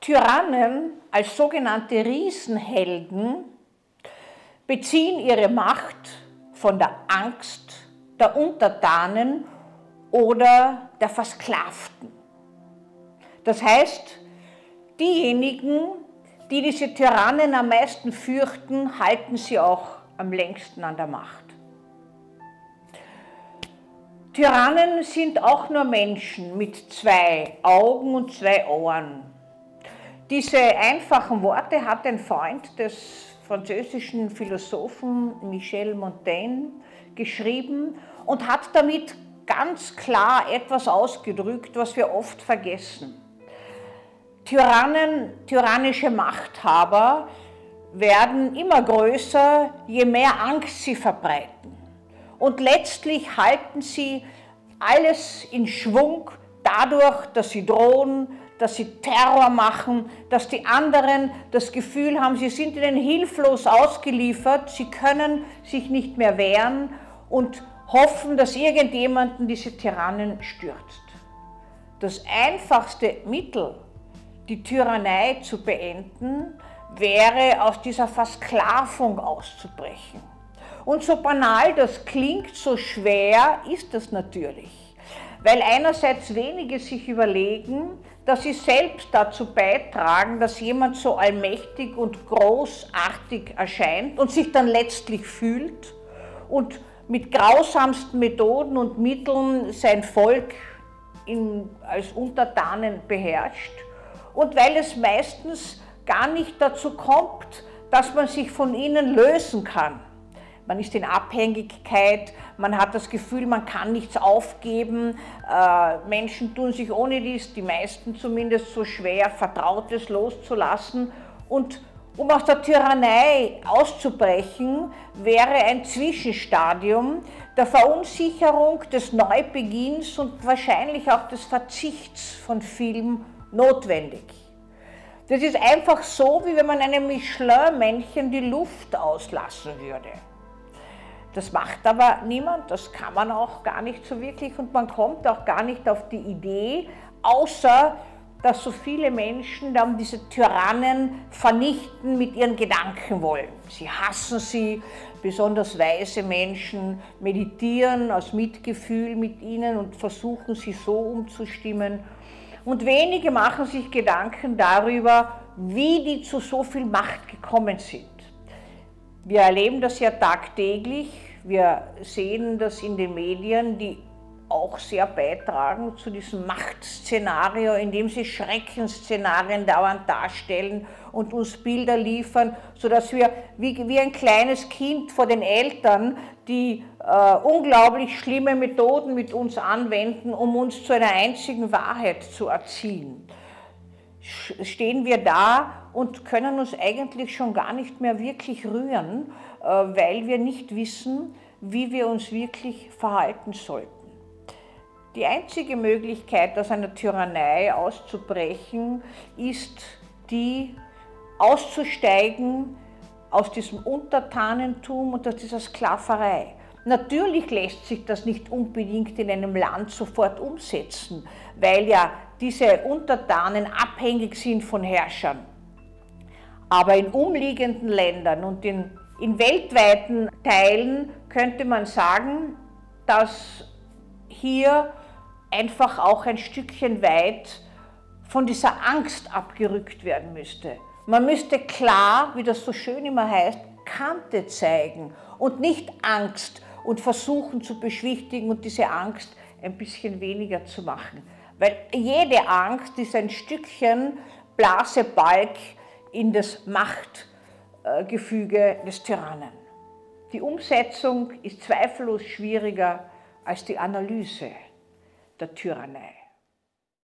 Tyrannen als sogenannte Riesenhelden beziehen ihre Macht von der Angst der Untertanen oder der Versklavten. Das heißt, diejenigen, die diese Tyrannen am meisten fürchten, halten sie auch am längsten an der Macht. Tyrannen sind auch nur Menschen mit zwei Augen und zwei Ohren. Diese einfachen Worte hat ein Freund des französischen Philosophen Michel Montaigne geschrieben und hat damit ganz klar etwas ausgedrückt, was wir oft vergessen. Tyrannen, tyrannische Machthaber werden immer größer, je mehr Angst sie verbreiten. Und letztlich halten sie alles in Schwung dadurch, dass sie drohen, dass sie Terror machen, dass die anderen das Gefühl haben, sie sind ihnen hilflos ausgeliefert, sie können sich nicht mehr wehren und hoffen, dass irgendjemanden diese Tyrannen stürzt. Das einfachste Mittel, die Tyrannei zu beenden, wäre aus dieser Versklavung auszubrechen. Und so banal das klingt, so schwer ist das natürlich. Weil einerseits wenige sich überlegen, dass sie selbst dazu beitragen, dass jemand so allmächtig und großartig erscheint und sich dann letztlich fühlt und mit grausamsten Methoden und Mitteln sein Volk in, als Untertanen beherrscht und weil es meistens gar nicht dazu kommt, dass man sich von ihnen lösen kann. Man ist in Abhängigkeit, man hat das Gefühl, man kann nichts aufgeben. Äh, Menschen tun sich ohne dies, die meisten zumindest, so schwer, Vertrautes loszulassen. Und um aus der Tyrannei auszubrechen, wäre ein Zwischenstadium der Verunsicherung, des Neubeginns und wahrscheinlich auch des Verzichts von Film notwendig. Das ist einfach so, wie wenn man einem Michelin-Männchen die Luft auslassen würde. Das macht aber niemand, das kann man auch gar nicht so wirklich und man kommt auch gar nicht auf die Idee, außer dass so viele Menschen dann diese Tyrannen vernichten mit ihren Gedanken wollen. Sie hassen sie, besonders weise Menschen meditieren aus Mitgefühl mit ihnen und versuchen sie so umzustimmen und wenige machen sich Gedanken darüber, wie die zu so viel Macht gekommen sind. Wir erleben das ja tagtäglich, wir sehen das in den Medien, die auch sehr beitragen zu diesem Machtszenario, indem sie Schreckensszenarien dauernd darstellen und uns Bilder liefern, sodass wir wie, wie ein kleines Kind vor den Eltern, die äh, unglaublich schlimme Methoden mit uns anwenden, um uns zu einer einzigen Wahrheit zu erziehen. Stehen wir da und können uns eigentlich schon gar nicht mehr wirklich rühren, äh, weil wir nicht wissen, wie wir uns wirklich verhalten sollten. Die einzige Möglichkeit, aus einer Tyrannei auszubrechen, ist die, auszusteigen aus diesem Untertanentum und aus dieser Sklaverei. Natürlich lässt sich das nicht unbedingt in einem Land sofort umsetzen, weil ja diese Untertanen abhängig sind von Herrschern. Aber in umliegenden Ländern und in, in weltweiten Teilen könnte man sagen, dass hier einfach auch ein Stückchen weit von dieser Angst abgerückt werden müsste. Man müsste klar, wie das so schön immer heißt, Kante zeigen und nicht Angst und versuchen zu beschwichtigen und diese Angst ein bisschen weniger zu machen. Weil jede Angst ist ein Stückchen Blasebalg in das Machtgefüge des Tyrannen. Die Umsetzung ist zweifellos schwieriger als die Analyse der Tyrannei.